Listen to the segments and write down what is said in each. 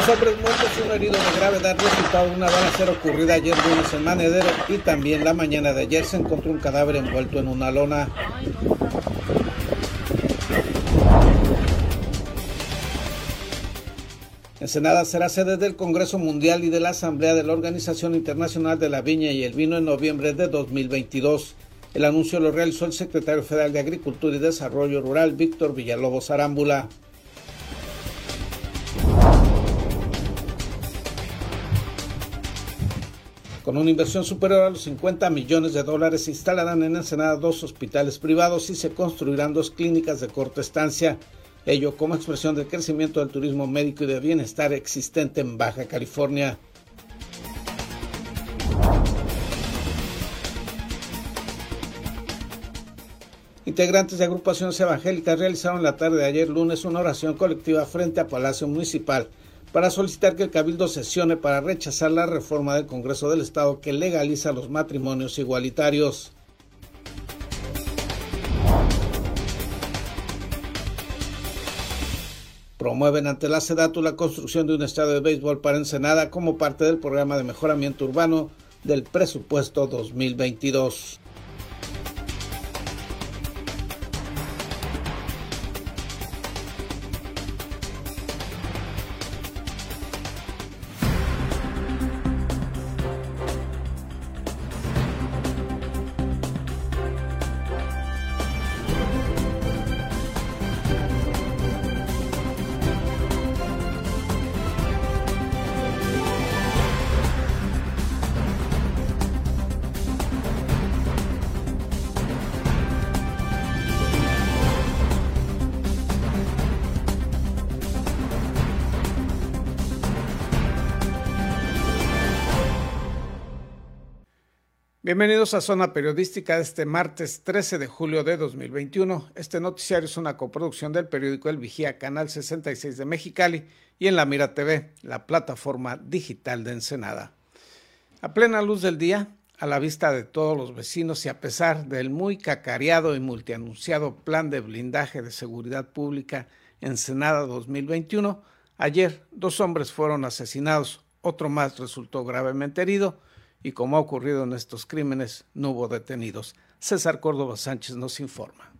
Dos hombres muertos y un herido de gravedad resultado de una balacera ocurrida ayer lunes en Manedero y también la mañana de ayer se encontró un cadáver envuelto en una lona. Ensenada será sede del Congreso Mundial y de la Asamblea de la Organización Internacional de la Viña y el Vino en noviembre de 2022. El anuncio lo realizó el secretario federal de Agricultura y Desarrollo Rural, Víctor Villalobos Arámbula. Con una inversión superior a los 50 millones de dólares, se instalarán en Ensenada dos hospitales privados y se construirán dos clínicas de corta estancia ello como expresión del crecimiento del turismo médico y de bienestar existente en Baja California. Integrantes de agrupaciones evangélicas realizaron la tarde de ayer lunes una oración colectiva frente a Palacio Municipal para solicitar que el Cabildo sesione para rechazar la reforma del Congreso del Estado que legaliza los matrimonios igualitarios. promueven ante la SEDATU la construcción de un estadio de béisbol para Ensenada como parte del programa de mejoramiento urbano del presupuesto 2022. Bienvenidos a Zona Periodística este martes 13 de julio de 2021. Este noticiario es una coproducción del periódico El Vigía, Canal 66 de Mexicali y en La Mira TV, la plataforma digital de Ensenada. A plena luz del día, a la vista de todos los vecinos y a pesar del muy cacareado y multianunciado plan de blindaje de seguridad pública Ensenada 2021, ayer dos hombres fueron asesinados, otro más resultó gravemente herido, y como ha ocurrido en estos crímenes, no hubo detenidos. César Córdoba Sánchez nos informa.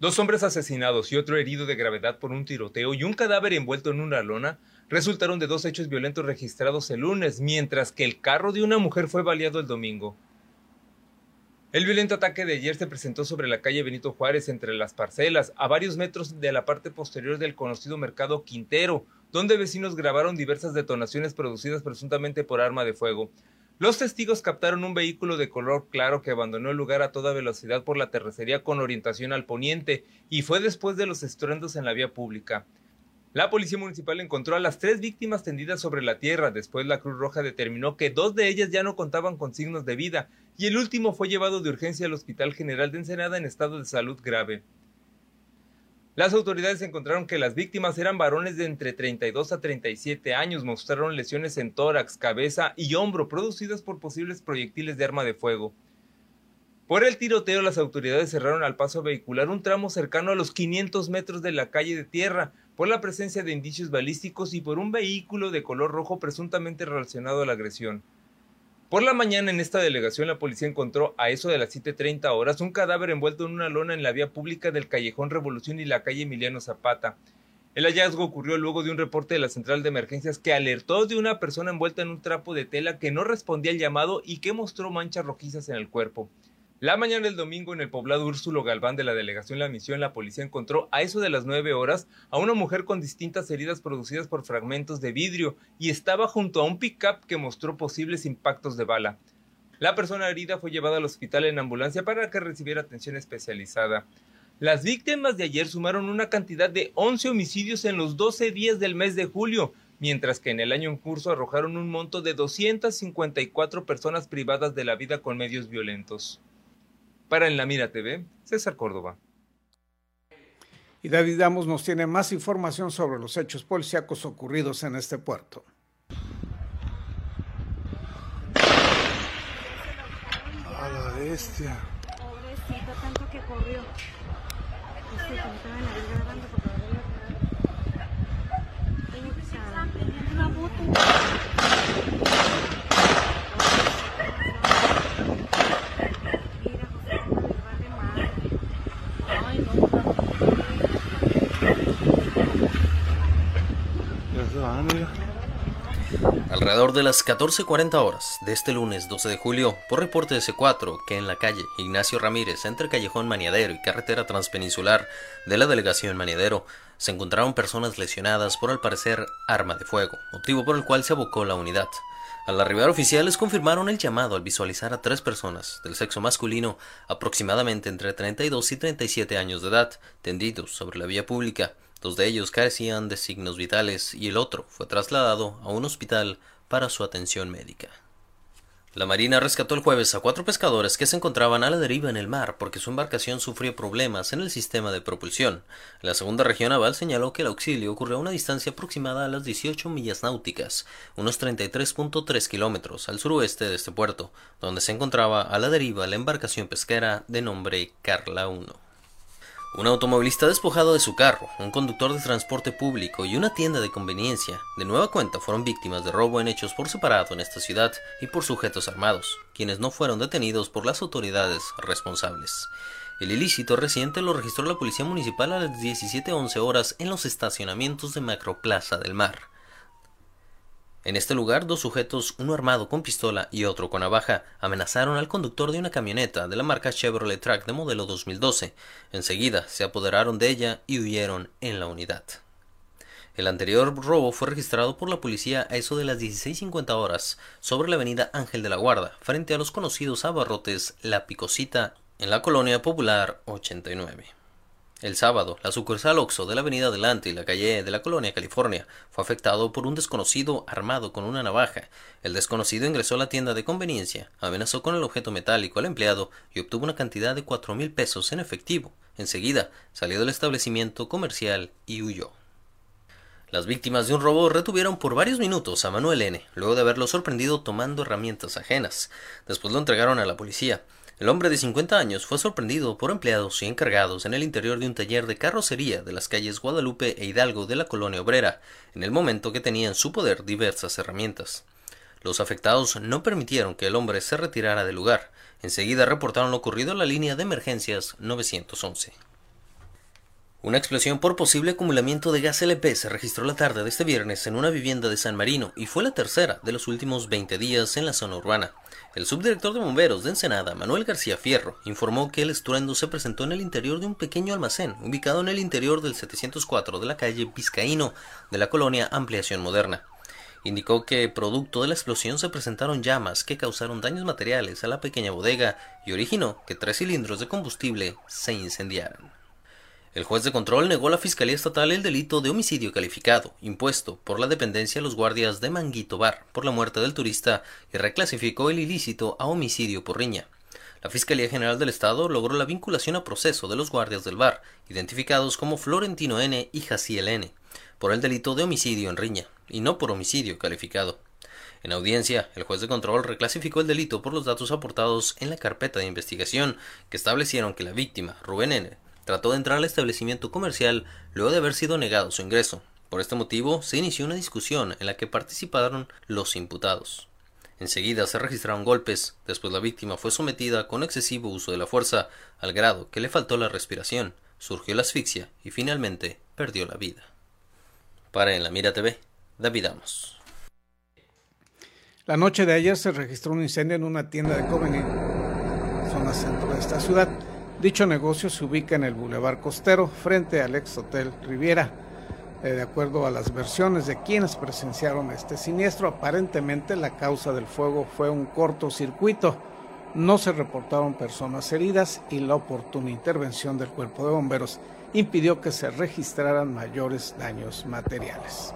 Dos hombres asesinados y otro herido de gravedad por un tiroteo y un cadáver envuelto en una lona resultaron de dos hechos violentos registrados el lunes, mientras que el carro de una mujer fue baleado el domingo. El violento ataque de ayer se presentó sobre la calle Benito Juárez entre las parcelas, a varios metros de la parte posterior del conocido mercado Quintero, donde vecinos grabaron diversas detonaciones producidas presuntamente por arma de fuego. Los testigos captaron un vehículo de color claro que abandonó el lugar a toda velocidad por la terracería con orientación al poniente y fue después de los estruendos en la vía pública. La policía municipal encontró a las tres víctimas tendidas sobre la tierra. Después la Cruz Roja determinó que dos de ellas ya no contaban con signos de vida y el último fue llevado de urgencia al Hospital General de Ensenada en estado de salud grave. Las autoridades encontraron que las víctimas eran varones de entre 32 a 37 años, mostraron lesiones en tórax, cabeza y hombro producidas por posibles proyectiles de arma de fuego. Por el tiroteo, las autoridades cerraron al paso vehicular un tramo cercano a los 500 metros de la calle de tierra, por la presencia de indicios balísticos y por un vehículo de color rojo presuntamente relacionado a la agresión. Por la mañana en esta delegación la policía encontró a eso de las 7.30 horas un cadáver envuelto en una lona en la vía pública del callejón Revolución y la calle Emiliano Zapata. El hallazgo ocurrió luego de un reporte de la central de emergencias que alertó de una persona envuelta en un trapo de tela que no respondía al llamado y que mostró manchas rojizas en el cuerpo. La mañana del domingo en el poblado Úrsulo Galván de la delegación La Misión, la policía encontró a eso de las nueve horas a una mujer con distintas heridas producidas por fragmentos de vidrio y estaba junto a un pick-up que mostró posibles impactos de bala. La persona herida fue llevada al hospital en ambulancia para que recibiera atención especializada. Las víctimas de ayer sumaron una cantidad de 11 homicidios en los 12 días del mes de julio, mientras que en el año en curso arrojaron un monto de 254 personas privadas de la vida con medios violentos. Para En la Mira TV, César Córdoba. Y David Damos nos tiene más información sobre los hechos policíacos ocurridos en este puerto. A la bestia. Pobrecito, tanto que corrió. Este, estaban grabando porque lo había Alrededor de las 14.40 horas de este lunes 12 de julio, por reporte de C4, que en la calle Ignacio Ramírez, entre Callejón Maniadero y carretera transpeninsular de la delegación Maniadero, se encontraron personas lesionadas por al parecer arma de fuego, motivo por el cual se abocó la unidad. Al arribar oficiales confirmaron el llamado al visualizar a tres personas del sexo masculino, aproximadamente entre 32 y 37 años de edad, tendidos sobre la vía pública. Dos de ellos carecían de signos vitales y el otro fue trasladado a un hospital para su atención médica. La Marina rescató el jueves a cuatro pescadores que se encontraban a la deriva en el mar porque su embarcación sufrió problemas en el sistema de propulsión. La segunda región naval señaló que el auxilio ocurrió a una distancia aproximada a las 18 millas náuticas, unos 33.3 kilómetros al suroeste de este puerto, donde se encontraba a la deriva la embarcación pesquera de nombre Carla 1. Un automovilista despojado de su carro, un conductor de transporte público y una tienda de conveniencia, de nueva cuenta fueron víctimas de robo en hechos por separado en esta ciudad y por sujetos armados, quienes no fueron detenidos por las autoridades responsables. El ilícito reciente lo registró la Policía Municipal a las 17.11 horas en los estacionamientos de Macroplaza del Mar. En este lugar, dos sujetos, uno armado con pistola y otro con navaja, amenazaron al conductor de una camioneta de la marca Chevrolet Track de modelo 2012. Enseguida se apoderaron de ella y huyeron en la unidad. El anterior robo fue registrado por la policía a eso de las 16.50 horas sobre la avenida Ángel de la Guarda, frente a los conocidos abarrotes La Picosita en la colonia popular 89. El sábado, la sucursal Oxo de la avenida Delante y la calle de la colonia California fue afectado por un desconocido armado con una navaja. El desconocido ingresó a la tienda de conveniencia, amenazó con el objeto metálico al empleado y obtuvo una cantidad de cuatro mil pesos en efectivo. Enseguida salió del establecimiento comercial y huyó. Las víctimas de un robo retuvieron por varios minutos a Manuel N., luego de haberlo sorprendido tomando herramientas ajenas. Después lo entregaron a la policía. El hombre de 50 años fue sorprendido por empleados y encargados en el interior de un taller de carrocería de las calles Guadalupe e Hidalgo de la colonia obrera, en el momento que tenía en su poder diversas herramientas. Los afectados no permitieron que el hombre se retirara del lugar. Enseguida reportaron lo ocurrido a la línea de emergencias 911. Una explosión por posible acumulamiento de gas LP se registró la tarde de este viernes en una vivienda de San Marino y fue la tercera de los últimos 20 días en la zona urbana. El subdirector de bomberos de Ensenada, Manuel García Fierro, informó que el estruendo se presentó en el interior de un pequeño almacén ubicado en el interior del 704 de la calle Vizcaíno de la colonia Ampliación Moderna. Indicó que producto de la explosión se presentaron llamas que causaron daños materiales a la pequeña bodega y originó que tres cilindros de combustible se incendiaran. El juez de control negó a la Fiscalía Estatal el delito de homicidio calificado, impuesto por la dependencia a los guardias de Manguito Bar por la muerte del turista y reclasificó el ilícito a homicidio por riña. La Fiscalía General del Estado logró la vinculación a proceso de los guardias del bar, identificados como Florentino N. y Jaciel N., por el delito de homicidio en riña, y no por homicidio calificado. En audiencia, el juez de control reclasificó el delito por los datos aportados en la carpeta de investigación que establecieron que la víctima, Rubén N., trató de entrar al establecimiento comercial luego de haber sido negado su ingreso. Por este motivo, se inició una discusión en la que participaron los imputados. Enseguida se registraron golpes, después la víctima fue sometida con excesivo uso de la fuerza, al grado que le faltó la respiración, surgió la asfixia y finalmente perdió la vida. Para en la Mira TV, David Amos. La noche de ayer se registró un incendio en una tienda de conveniencia, zona centro de esta ciudad. Dicho negocio se ubica en el Boulevard Costero, frente al ex Hotel Riviera. Eh, de acuerdo a las versiones de quienes presenciaron este siniestro, aparentemente la causa del fuego fue un cortocircuito. No se reportaron personas heridas y la oportuna intervención del cuerpo de bomberos impidió que se registraran mayores daños materiales.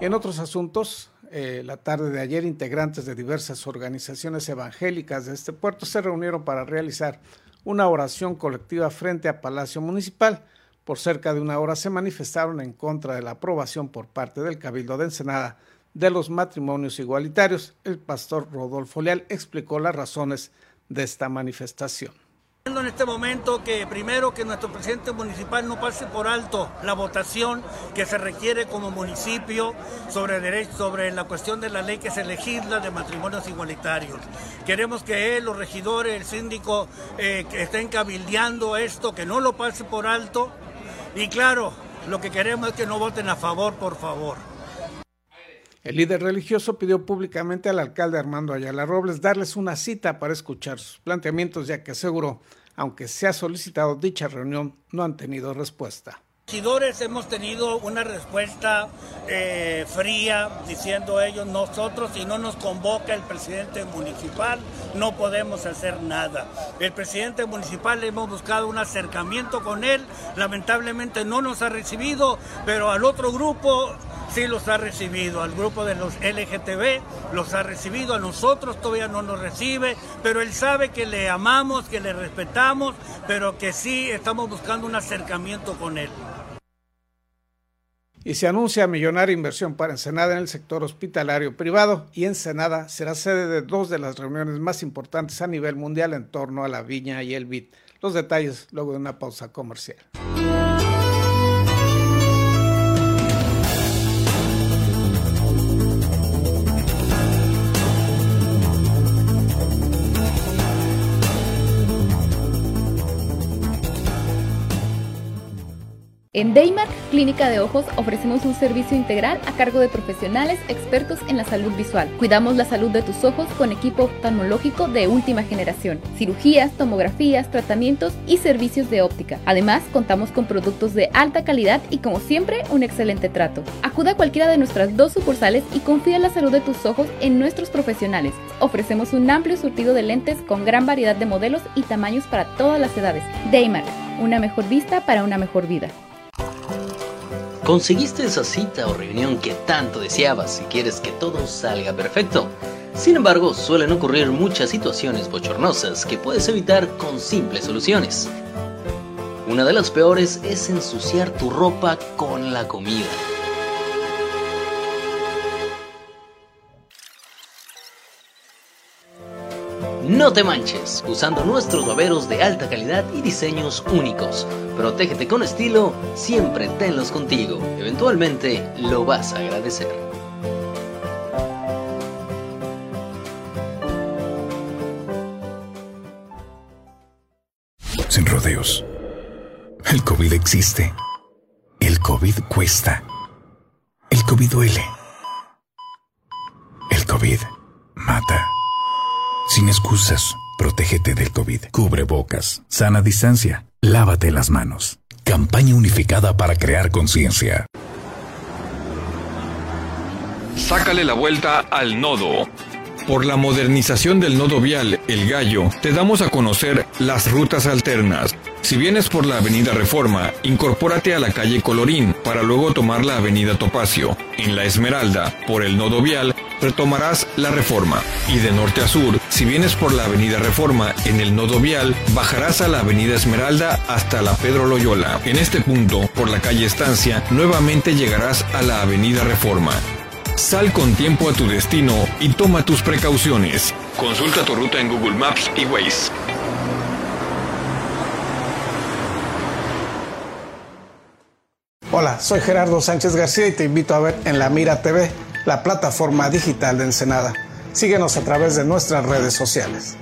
En otros asuntos, eh, la tarde de ayer, integrantes de diversas organizaciones evangélicas de este puerto se reunieron para realizar una oración colectiva frente a Palacio Municipal. Por cerca de una hora se manifestaron en contra de la aprobación por parte del Cabildo de Ensenada de los matrimonios igualitarios. El pastor Rodolfo Leal explicó las razones de esta manifestación en este momento que primero que nuestro presidente municipal no pase por alto la votación que se requiere como municipio sobre derecho, sobre la cuestión de la ley que se legisla de matrimonios igualitarios. Queremos que él, los regidores, el síndico eh, estén cabildeando esto, que no lo pase por alto. Y claro, lo que queremos es que no voten a favor, por favor. El líder religioso pidió públicamente al alcalde Armando Ayala Robles darles una cita para escuchar sus planteamientos, ya que aseguró, aunque se ha solicitado dicha reunión, no han tenido respuesta regidores hemos tenido una respuesta eh, fría diciendo ellos nosotros si no nos convoca el presidente municipal no podemos hacer nada. El presidente municipal hemos buscado un acercamiento con él, lamentablemente no nos ha recibido, pero al otro grupo sí los ha recibido, al grupo de los LGTB los ha recibido, a nosotros todavía no nos recibe, pero él sabe que le amamos, que le respetamos, pero que sí estamos buscando un acercamiento con él y se anuncia millonaria inversión para Ensenada en el sector hospitalario privado y Ensenada será sede de dos de las reuniones más importantes a nivel mundial en torno a la viña y el vid. Los detalles luego de una pausa comercial. En Daymark Clínica de Ojos ofrecemos un servicio integral a cargo de profesionales expertos en la salud visual. Cuidamos la salud de tus ojos con equipo oftalmológico de última generación, cirugías, tomografías, tratamientos y servicios de óptica. Además, contamos con productos de alta calidad y como siempre, un excelente trato. Acuda a cualquiera de nuestras dos sucursales y confía en la salud de tus ojos en nuestros profesionales. Ofrecemos un amplio surtido de lentes con gran variedad de modelos y tamaños para todas las edades. Daymark, una mejor vista para una mejor vida. Conseguiste esa cita o reunión que tanto deseabas y quieres que todo salga perfecto. Sin embargo, suelen ocurrir muchas situaciones bochornosas que puedes evitar con simples soluciones. Una de las peores es ensuciar tu ropa con la comida. No te manches usando nuestros baberos de alta calidad y diseños únicos. Protégete con estilo, siempre tenlos contigo. Eventualmente lo vas a agradecer. Sin rodeos. El COVID existe. El COVID cuesta. El COVID duele. El COVID mata. Sin excusas, protégete del COVID. Cubre bocas, sana distancia, lávate las manos. Campaña unificada para crear conciencia. Sácale la vuelta al nodo. Por la modernización del nodo vial El Gallo, te damos a conocer las rutas alternas. Si vienes por la Avenida Reforma, incorpórate a la calle Colorín para luego tomar la Avenida Topacio. En la Esmeralda, por el nodo vial, retomarás la Reforma. Y de norte a sur, si vienes por la Avenida Reforma en el nodo vial, bajarás a la Avenida Esmeralda hasta la Pedro Loyola. En este punto, por la calle Estancia, nuevamente llegarás a la Avenida Reforma. Sal con tiempo a tu destino y toma tus precauciones. Consulta tu ruta en Google Maps y Waze. Hola, soy Gerardo Sánchez García y te invito a ver en La Mira TV, la plataforma digital de Ensenada. Síguenos a través de nuestras redes sociales.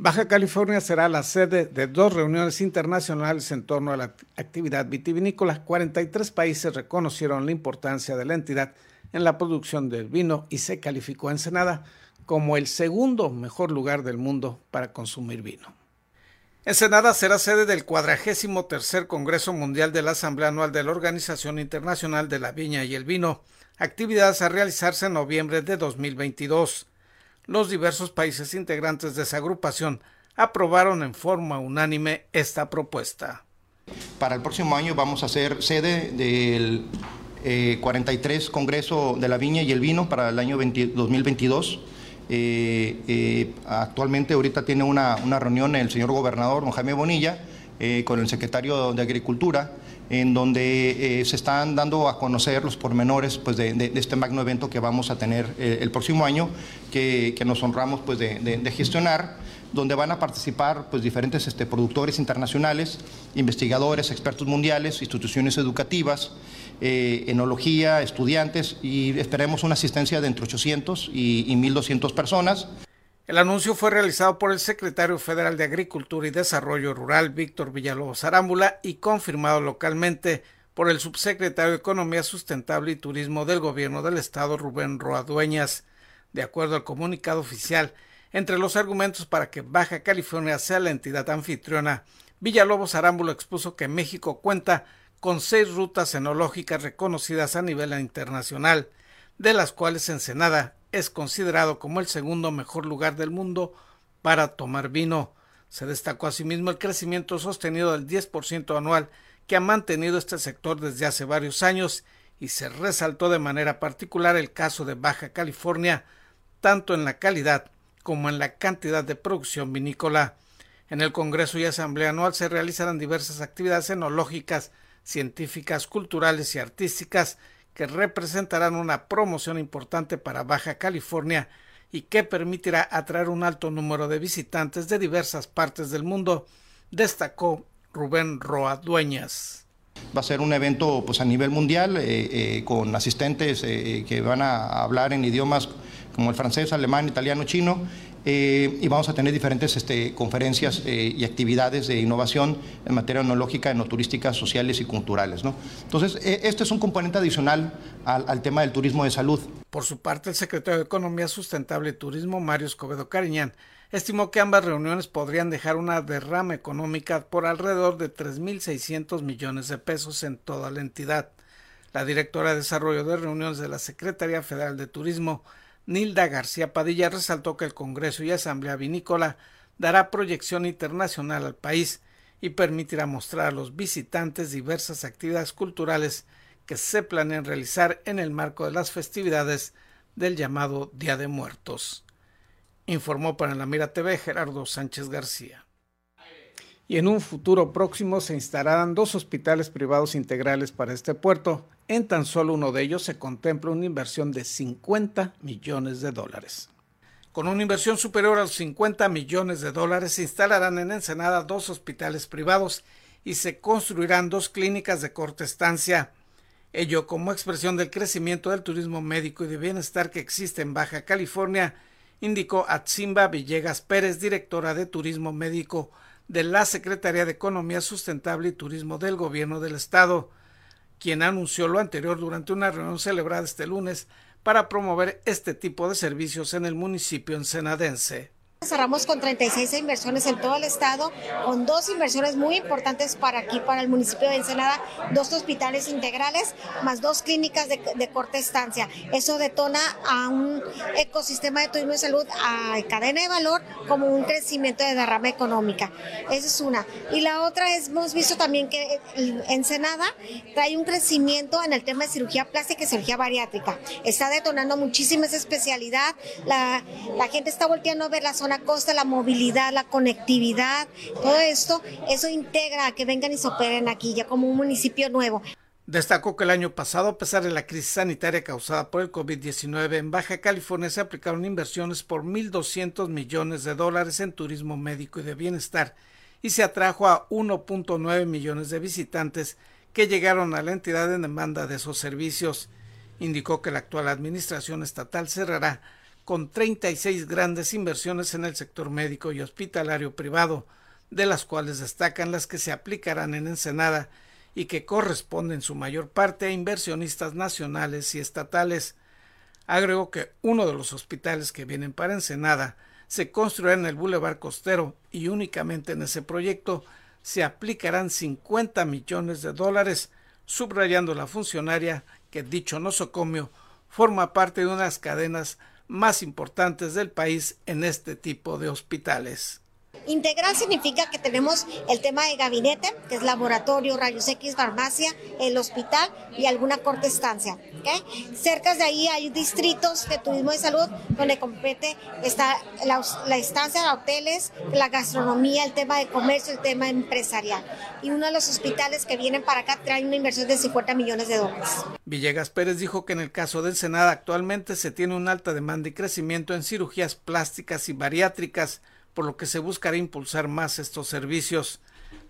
Baja California será la sede de dos reuniones internacionales en torno a la actividad vitivinícola. 43 países reconocieron la importancia de la entidad en la producción del vino y se calificó a Ensenada como el segundo mejor lugar del mundo para consumir vino. Ensenada será sede del 43 Congreso Mundial de la Asamblea Anual de la Organización Internacional de la Viña y el Vino, actividades a realizarse en noviembre de 2022 los diversos países integrantes de esa agrupación aprobaron en forma unánime esta propuesta. Para el próximo año vamos a ser sede del 43 eh, Congreso de la Viña y el Vino para el año 2022. Eh, eh, actualmente ahorita tiene una, reunión el señor gobernador, don Bonilla, con el secretario de Agricultura en donde eh, se están dando a conocer los pormenores pues, de, este magno evento que vamos a tener eh, el próximo año, que, nos honramos pues, de, gestionar, donde van a participar pues, diferentes este, productores internacionales, investigadores, expertos mundiales, instituciones educativas, eh, enología, estudiantes, y esperemos una asistencia de entre 800 y, y 1.200 personas. El anuncio fue realizado por el secretario federal de Agricultura y Desarrollo Rural, Víctor Villalobos Arámbula, y confirmado localmente por el subsecretario de Economía Sustentable y Turismo del Gobierno del Estado, Rubén Roa Dueñas. De acuerdo al comunicado oficial, entre los argumentos para que Baja California sea la entidad anfitriona, Villalobos Arámbula expuso que México cuenta con seis rutas enológicas reconocidas a nivel internacional, de las cuales Ensenada es considerado como el segundo mejor lugar del mundo para tomar vino. Se destacó asimismo el crecimiento sostenido del 10% anual que ha mantenido este sector desde hace varios años y se resaltó de manera particular el caso de Baja California, tanto en la calidad como en la cantidad de producción vinícola. En el Congreso y Asamblea Anual se realizarán diversas actividades enológicas, científicas, culturales y artísticas que representarán una promoción importante para Baja California y que permitirá atraer un alto número de visitantes de diversas partes del mundo, destacó Rubén Roa Dueñas. Va a ser un evento pues, a nivel mundial eh, eh, con asistentes eh, que van a hablar en idiomas como el francés, alemán, italiano, chino eh, y vamos a tener diferentes este, conferencias eh, y actividades de innovación en materia enológica, enoturísticas, sociales y culturales. ¿no? Entonces, eh, este es un componente adicional al, al, tema del turismo de salud. Por su parte, el secretario de Economía Sustentable y Turismo, Mario Escobedo Cariñán, estimó que ambas reuniones podrían dejar una derrama económica por alrededor de 3.600 millones de pesos en toda la entidad. La directora de Desarrollo de Reuniones de la Secretaría Federal de Turismo, Nilda García Padilla resaltó que el Congreso y Asamblea Vinícola dará proyección internacional al país y permitirá mostrar a los visitantes diversas actividades culturales que se planean realizar en el marco de las festividades del llamado Día de Muertos. Informó para la Mira TV Gerardo Sánchez García. Y en un futuro próximo se instalarán dos hospitales privados integrales para este puerto, en tan solo uno de ellos se contempla una inversión de 50 millones de dólares. Con una inversión superior a los 50 millones de dólares se instalarán en Ensenada dos hospitales privados y se construirán dos clínicas de corta estancia. Ello como expresión del crecimiento del turismo médico y de bienestar que existe en Baja California, indicó Atzimba Villegas Pérez, directora de Turismo Médico de la Secretaría de Economía Sustentable y Turismo del Gobierno del Estado quien anunció lo anterior durante una reunión celebrada este lunes para promover este tipo de servicios en el municipio ensenadense. Cerramos con 36 inversiones en todo el estado, con dos inversiones muy importantes para aquí, para el municipio de Ensenada, dos hospitales integrales, más dos clínicas de, de corta estancia. Eso detona a un ecosistema de turismo y salud, a cadena de valor, como un crecimiento de derrama económica. Esa es una. Y la otra es, hemos visto también que Ensenada trae un crecimiento en el tema de cirugía plástica y cirugía bariátrica. Está detonando muchísima especialidad. La, la gente está volteando a ver la zona costa, la movilidad, la conectividad, todo esto, eso integra a que vengan y se operen aquí ya como un municipio nuevo. Destacó que el año pasado, a pesar de la crisis sanitaria causada por el COVID-19, en Baja California se aplicaron inversiones por 1.200 millones de dólares en turismo médico y de bienestar y se atrajo a 1.9 millones de visitantes que llegaron a la entidad en demanda de esos servicios. Indicó que la actual administración estatal cerrará con 36 grandes inversiones en el sector médico y hospitalario privado, de las cuales destacan las que se aplicarán en Ensenada y que corresponden su mayor parte a inversionistas nacionales y estatales. Agregó que uno de los hospitales que vienen para Ensenada se construirá en el Boulevard Costero y únicamente en ese proyecto se aplicarán 50 millones de dólares, subrayando la funcionaria que dicho nosocomio forma parte de unas cadenas más importantes del país en este tipo de hospitales. Integral significa que tenemos el tema de gabinete, que es laboratorio, rayos X, farmacia, el hospital y alguna corta estancia. ¿okay? Cerca de ahí hay distritos de turismo de salud donde compete está la, la estancia, hoteles, la gastronomía, el tema de comercio, el tema empresarial. Y uno de los hospitales que vienen para acá trae una inversión de 50 millones de dólares. Villegas Pérez dijo que en el caso del Senado actualmente se tiene una alta demanda y crecimiento en cirugías plásticas y bariátricas por lo que se buscará impulsar más estos servicios.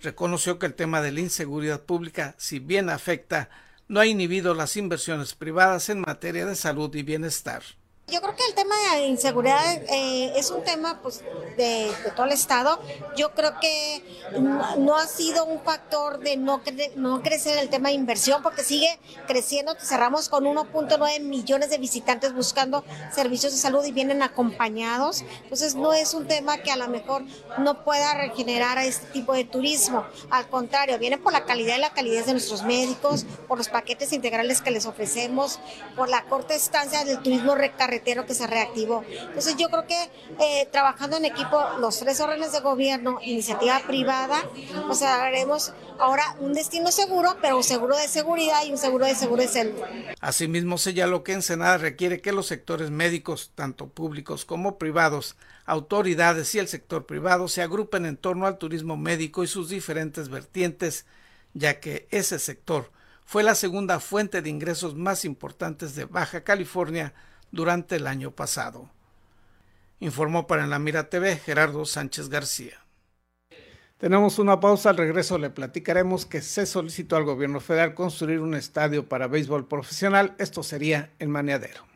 Reconoció que el tema de la inseguridad pública, si bien afecta, no ha inhibido las inversiones privadas en materia de salud y bienestar. Yo creo que el tema de inseguridad eh, es un tema pues, de, todo el Estado. Yo creo que no, ha sido un factor de no, no crecer el tema de inversión porque sigue creciendo. Cerramos con 1.9 millones de visitantes buscando servicios de salud y vienen acompañados. Entonces no es un tema que a lo mejor no pueda regenerar a este tipo de turismo. Al contrario, viene por la calidad y la calidez de nuestros médicos, por los paquetes integrales que les ofrecemos, por la corta estancia del turismo recarretero que se reactivó. Entonces yo creo que eh, trabajando en equipo los tres órdenes de gobierno, iniciativa privada, o sea, haremos ahora un destino seguro, pero un seguro de seguridad y un seguro de seguro de salud. Asimismo señaló que Ensenada requiere que los sectores médicos, tanto públicos como privados, autoridades y el sector privado se agrupen en torno al turismo médico y sus diferentes vertientes, ya que ese sector fue la segunda fuente de ingresos más importantes de Baja California durante el año pasado. Informó para En la Mira TV Gerardo Sánchez García. Tenemos una pausa, al regreso le platicaremos que se solicitó al gobierno federal construir un estadio para béisbol profesional, esto sería en Maneadero.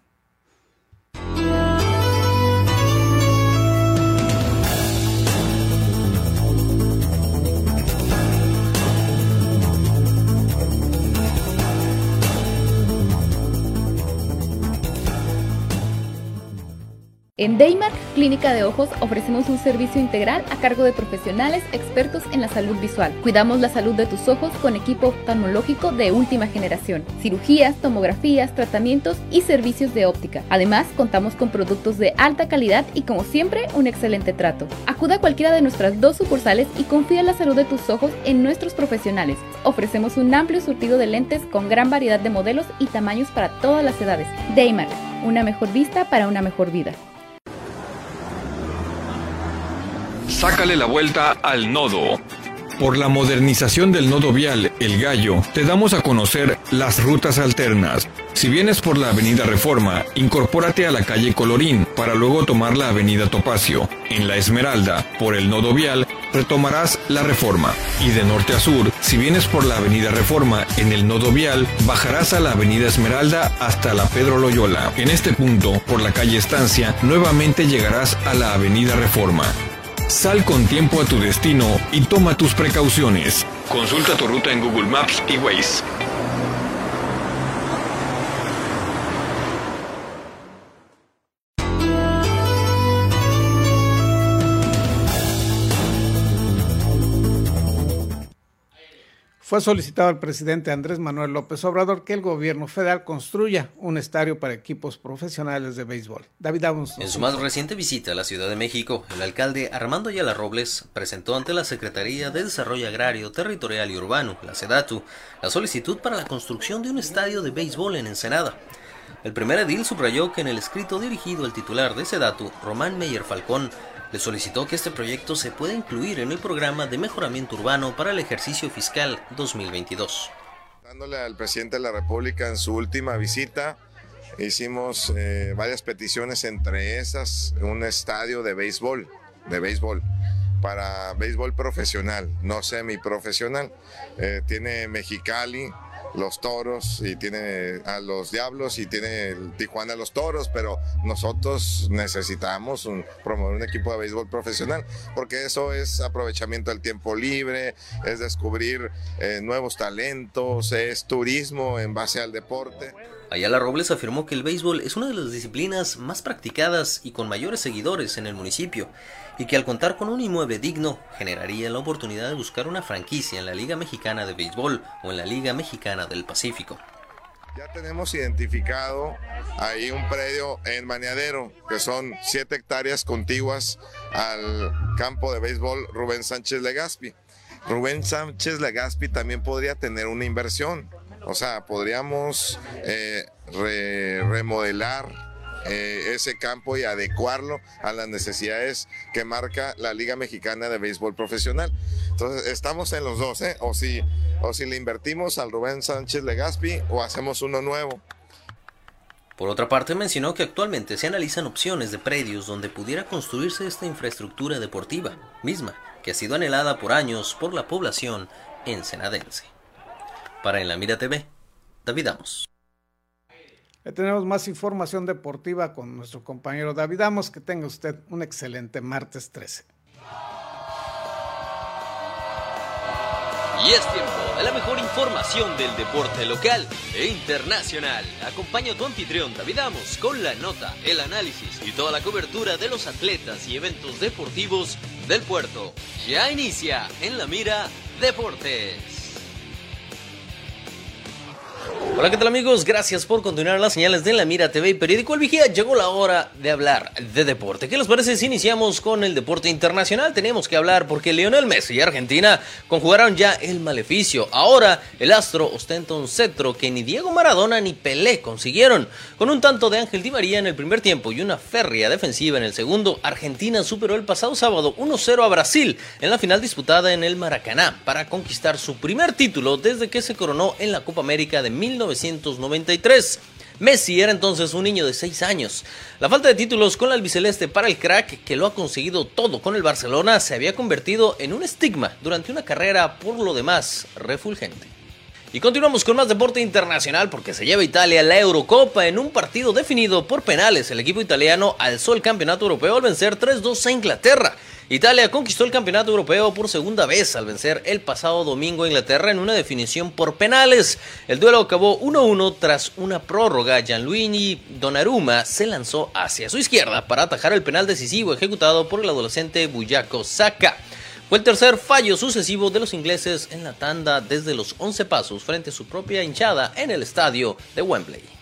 En Daymark Clínica de Ojos ofrecemos un servicio integral a cargo de profesionales expertos en la salud visual. Cuidamos la salud de tus ojos con equipo oftalmológico de última generación, cirugías, tomografías, tratamientos y servicios de óptica. Además, contamos con productos de alta calidad y como siempre, un excelente trato. Acuda a cualquiera de nuestras dos sucursales y confía en la salud de tus ojos en nuestros profesionales. Ofrecemos un amplio surtido de lentes con gran variedad de modelos y tamaños para todas las edades. Daymark, una mejor vista para una mejor vida. Sácale la vuelta al nodo. Por la modernización del nodo vial El Gallo, te damos a conocer las rutas alternas. Si vienes por la avenida Reforma, incorpórate a la calle Colorín para luego tomar la avenida Topacio. En la Esmeralda, por el nodo vial, retomarás la Reforma. Y de norte a sur, si vienes por la avenida Reforma en el nodo vial, bajarás a la avenida Esmeralda hasta la Pedro Loyola. En este punto, por la calle Estancia, nuevamente llegarás a la avenida Reforma. Sal con tiempo a tu destino y toma tus precauciones. Consulta tu ruta en Google Maps y Waze. Fue solicitado al presidente Andrés Manuel López Obrador que el gobierno federal construya un estadio para equipos profesionales de béisbol. David Abons. En su más reciente visita a la Ciudad de México, el alcalde Armando Ayala Robles presentó ante la Secretaría de Desarrollo Agrario, Territorial y Urbano, la SEDATU, la solicitud para la construcción de un estadio de béisbol en Ensenada. El primer edil subrayó que en el escrito dirigido al titular de SEDATU, Román Meyer Falcón, le solicitó que este proyecto se pueda incluir en el programa de mejoramiento urbano para el ejercicio fiscal 2022. Dándole al presidente de la República en su última visita, hicimos eh, varias peticiones, entre esas un estadio de béisbol, de béisbol, para béisbol profesional, no semiprofesional. Eh, tiene Mexicali, los toros y tiene a los diablos y tiene el Tijuana los toros, pero nosotros necesitamos promover un equipo de béisbol profesional porque eso es aprovechamiento del tiempo libre, es descubrir eh, nuevos talentos, es turismo en base al deporte. Ayala Robles afirmó que el béisbol es una de las disciplinas más practicadas y con mayores seguidores en el municipio y que al contar con un inmueble digno generaría la oportunidad de buscar una franquicia en la Liga Mexicana de Béisbol o en la Liga Mexicana del Pacífico. Ya tenemos identificado ahí un predio en Maneadero, que son 7 hectáreas contiguas al campo de béisbol Rubén Sánchez Legaspi. Rubén Sánchez Legaspi también podría tener una inversión, o sea, podríamos eh, remodelar eh, ese campo y adecuarlo a las necesidades que marca la Liga Mexicana de Béisbol Profesional. Entonces, estamos en los dos, ¿eh? O si, o le invertimos al Rubén Sánchez Legaspi o hacemos uno nuevo. Por otra parte, mencionó que actualmente se analizan opciones de predios donde pudiera construirse esta infraestructura deportiva, misma que ha sido anhelada por años por la población ensenadense. Para En la Mira TV, David Amos. Ya tenemos más información deportiva con nuestro compañero David Amos. Que tenga usted un excelente martes 13. Y es tiempo de la mejor información del deporte local e internacional. Acompaña a tu anfitrión David Amos con la nota, el análisis y toda la cobertura de los atletas y eventos deportivos del puerto. Ya inicia en la mira Deportes. Hola, ¿qué tal amigos? Gracias por continuar las señales de la Mira TV y Periódico El Vigía. Llegó la hora de hablar de deporte. ¿Qué les parece si iniciamos con el deporte internacional? Tenemos que hablar porque Lionel Messi y Argentina conjugaron ya el maleficio. Ahora el astro ostenta un cetro que ni Diego Maradona ni Pelé consiguieron. Con un tanto de Ángel Di María en el primer tiempo y una férrea defensiva en el segundo, Argentina superó el pasado sábado 1-0 a Brasil en la final disputada en el Maracaná para conquistar su primer título desde que se coronó en la Copa América de 1990. 1993. Messi era entonces un niño de 6 años. La falta de títulos con la albiceleste para el crack, que lo ha conseguido todo con el Barcelona, se había convertido en un estigma durante una carrera por lo demás refulgente. Y continuamos con más deporte internacional porque se lleva Italia la Eurocopa en un partido definido por penales. El equipo italiano alzó el campeonato europeo al vencer 3-2 a Inglaterra. Italia conquistó el campeonato europeo por segunda vez al vencer el pasado domingo a Inglaterra en una definición por penales. El duelo acabó 1-1 tras una prórroga. Gianluigi Donnarumma se lanzó hacia su izquierda para atajar el penal decisivo ejecutado por el adolescente Buyako Saka. Fue el tercer fallo sucesivo de los ingleses en la tanda desde los 11 pasos frente a su propia hinchada en el estadio de Wembley.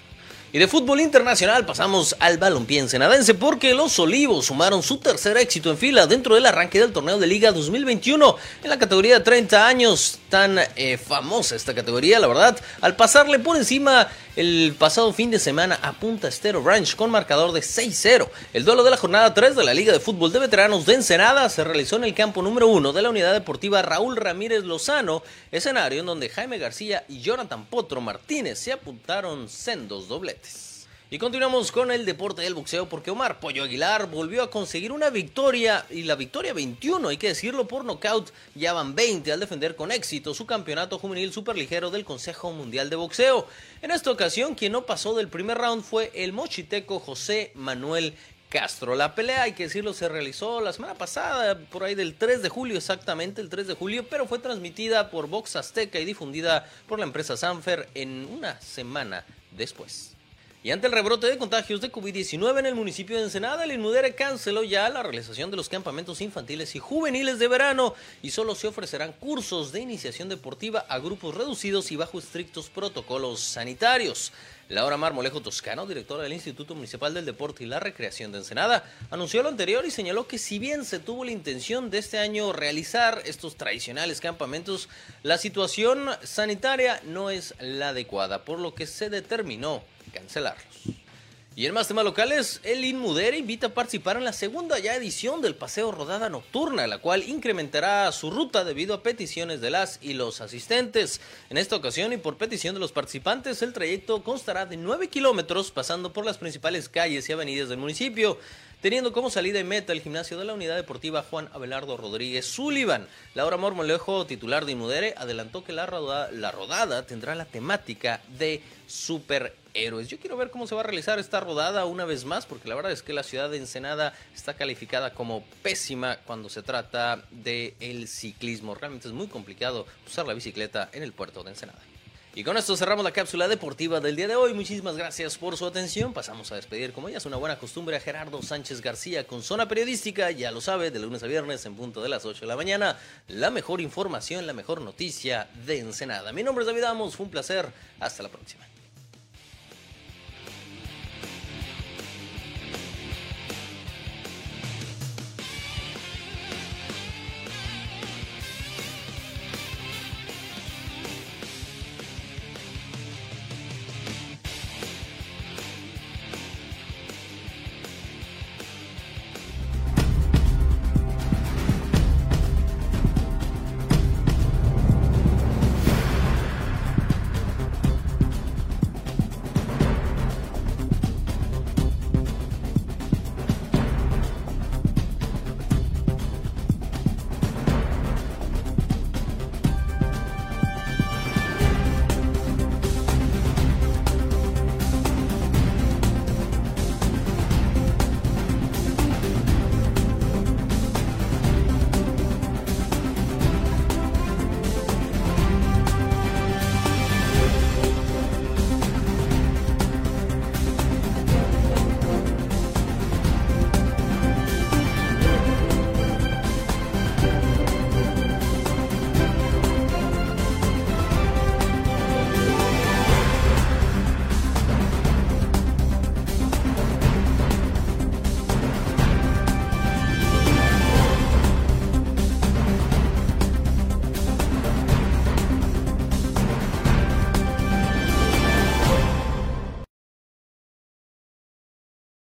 Y de fútbol internacional pasamos al balompié ensenadense porque los Olivos sumaron su tercer éxito en fila dentro del arranque del torneo de Liga 2021 en la categoría de 30 años, tan eh, famosa esta categoría, la verdad, al pasarle por encima el pasado fin de semana a Punta Estero Ranch con marcador de 6-0. El duelo de la jornada 3 de la Liga de Fútbol de Veteranos de Ensenada se realizó en el campo número 1 de la unidad deportiva Raúl Ramírez Lozano, escenario en donde Jaime García y Jonathan Potro Martínez se apuntaron sendos dobletes. Y continuamos con el deporte del boxeo porque Omar Pollo Aguilar volvió a conseguir una victoria y la victoria 21, hay que decirlo, por nocaut. Ya van 20 al defender con éxito su campeonato juvenil superligero del Consejo Mundial de Boxeo. En esta ocasión, quien no pasó del primer round fue el mochiteco José Manuel Castro. La pelea, hay que decirlo, se realizó la semana pasada, por ahí del 3 de julio, exactamente el 3 de julio, pero fue transmitida por Box Azteca y difundida por la empresa Sanfer en una semana después. Y ante el rebrote de contagios de COVID-19 en el municipio de Ensenada, el Inmudere canceló ya la realización de los campamentos infantiles y juveniles de verano y solo se ofrecerán cursos de iniciación deportiva a grupos reducidos y bajo estrictos protocolos sanitarios. Laura Marmolejo Toscano, directora del Instituto Municipal del Deporte y la Recreación de Ensenada, anunció lo anterior y señaló que si bien se tuvo la intención de este año realizar estos tradicionales campamentos, la situación sanitaria no es la adecuada, por lo que se determinó cancelarlos. Y en más temas locales, el Inmudere invita a participar en la segunda ya edición del Paseo Rodada Nocturna, la cual incrementará su ruta debido a peticiones de las y los asistentes. En esta ocasión y por petición de los participantes, el trayecto constará de 9 kilómetros pasando por las principales calles y avenidas del municipio teniendo como salida y meta el gimnasio de la Unidad Deportiva Juan Abelardo Rodríguez Sullivan. Laura Mormolejo, titular de Inmudere, adelantó que la, la rodada tendrá la temática de super héroes. Yo quiero ver cómo se va a realizar esta rodada una vez más, porque la verdad es que la ciudad de Ensenada está calificada como pésima cuando se trata del el ciclismo. Realmente es muy complicado usar la bicicleta en el puerto de Ensenada. Y con esto cerramos la cápsula deportiva del día de hoy. Muchísimas gracias por su atención. Pasamos a despedir, como ya es una buena costumbre, a Gerardo Sánchez García con Zona Periodística. Ya lo sabe, de lunes a viernes en punto de las 8 de la mañana. La mejor información, la mejor noticia de Ensenada. Mi nombre es David Amos. Fue un placer. Hasta la próxima.